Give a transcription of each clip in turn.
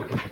porque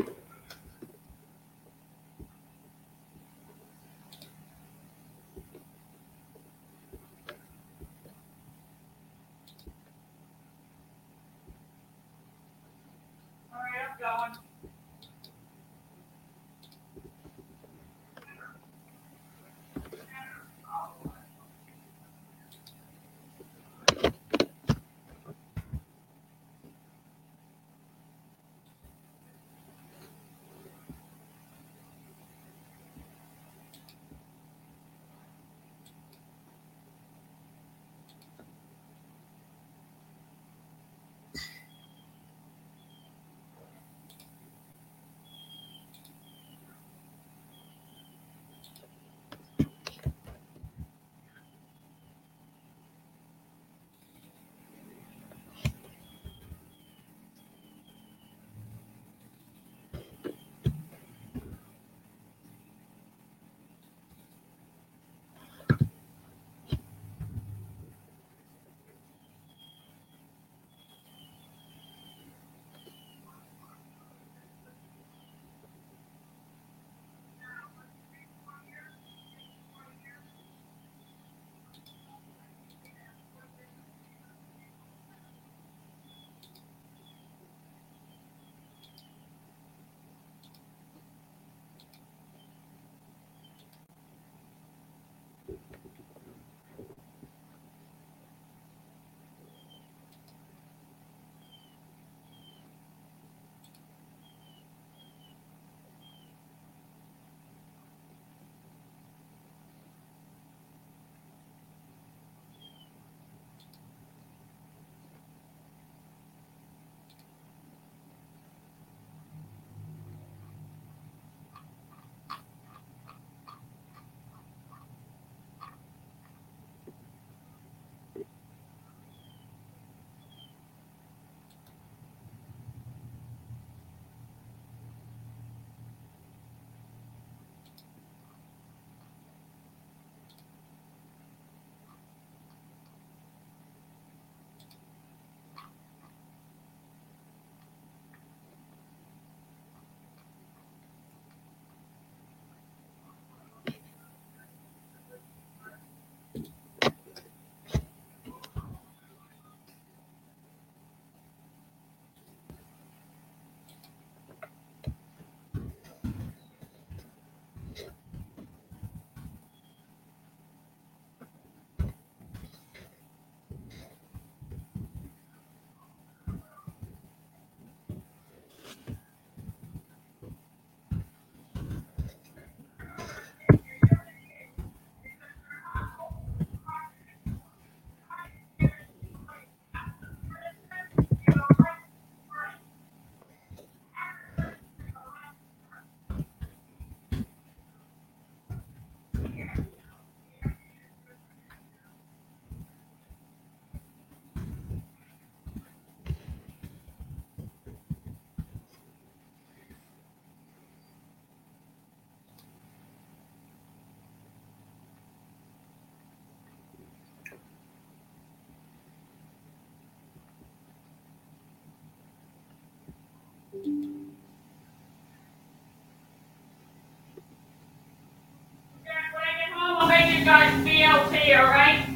I'll make you guys BLT, all right?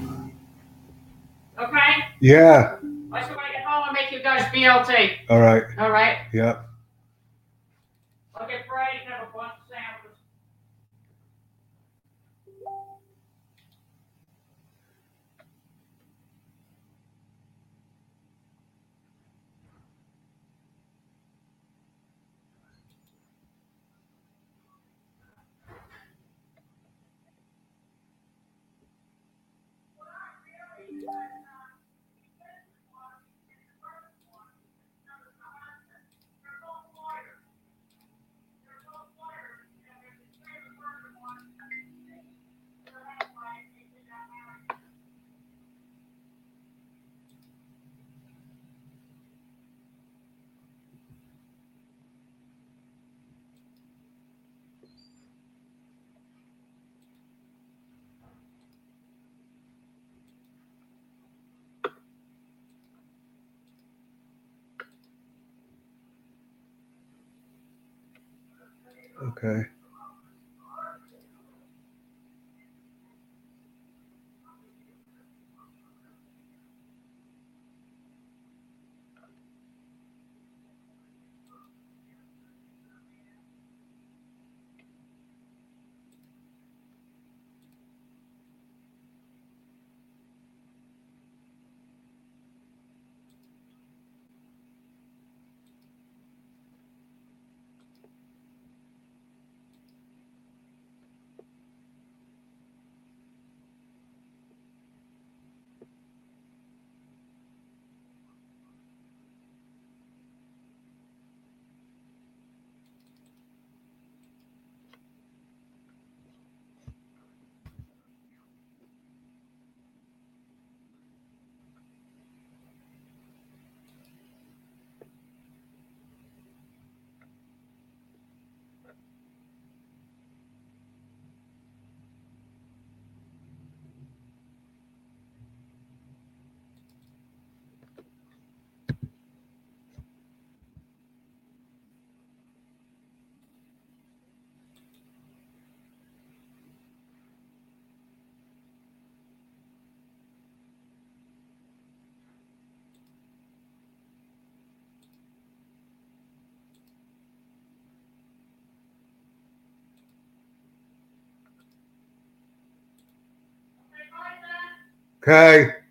Okay? Yeah. Once I get home, I'll make you guys BLT, All right. all right? Yeah. Okay. Okay.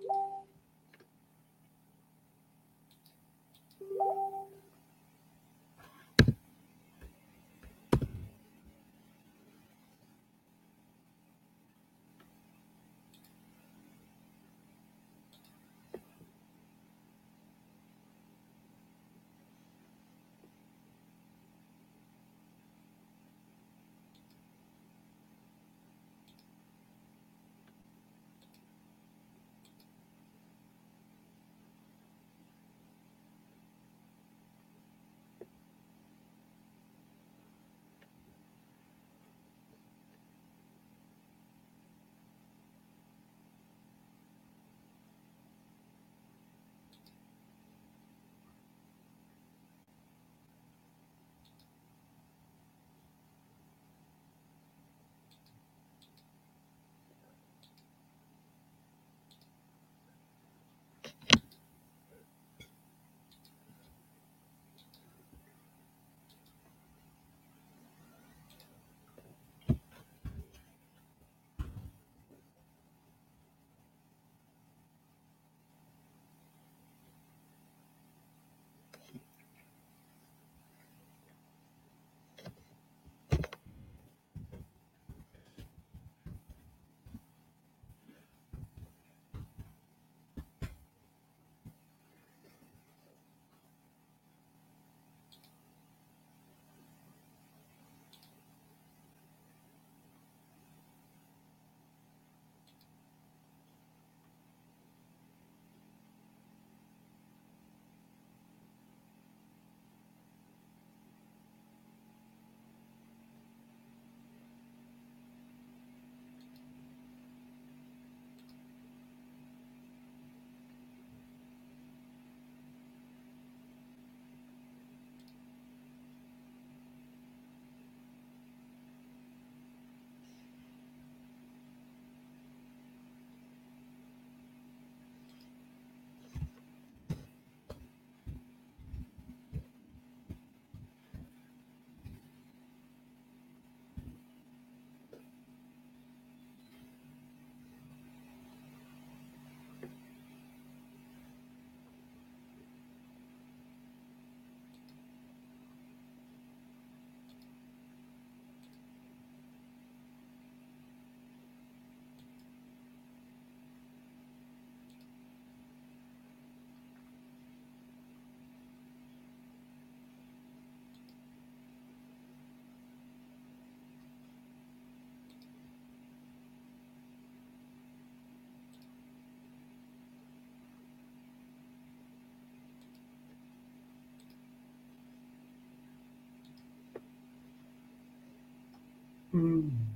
Thank you. Mm.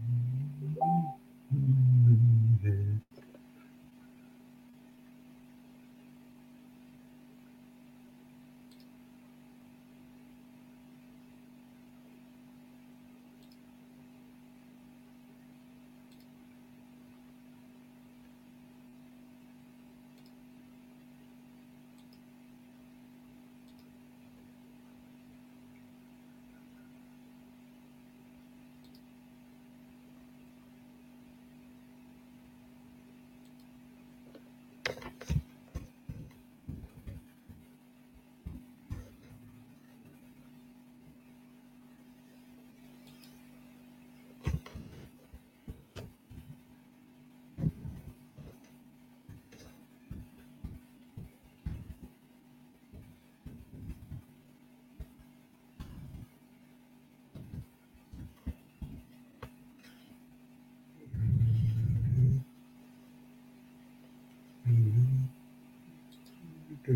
Do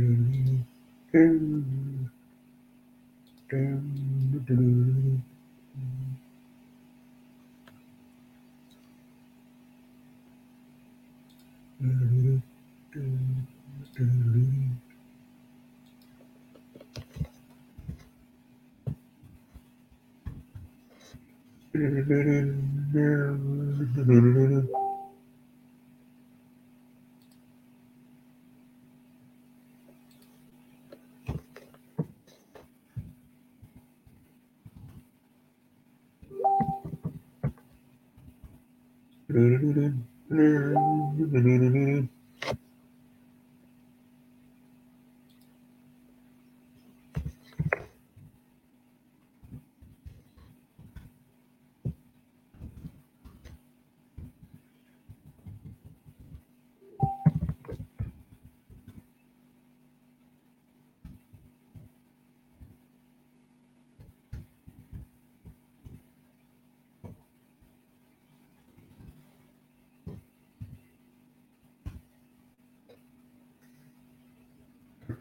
do do do.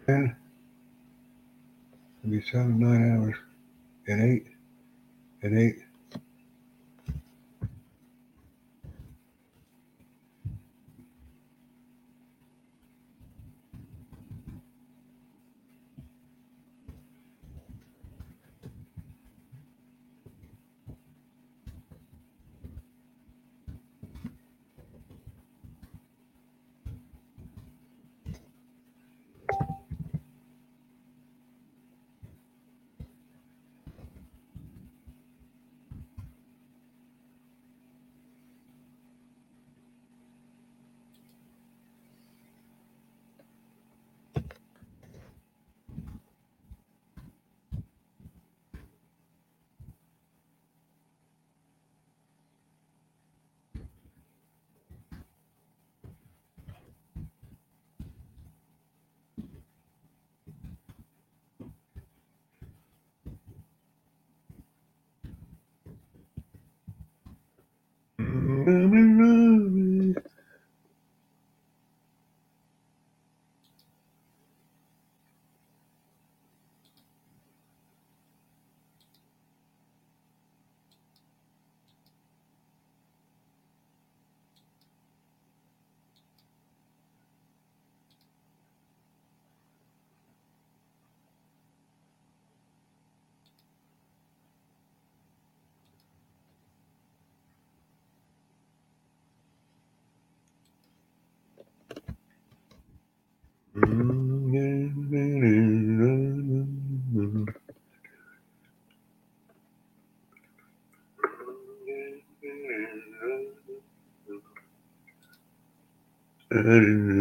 10, 77, 9 hours. boom, boom. Done.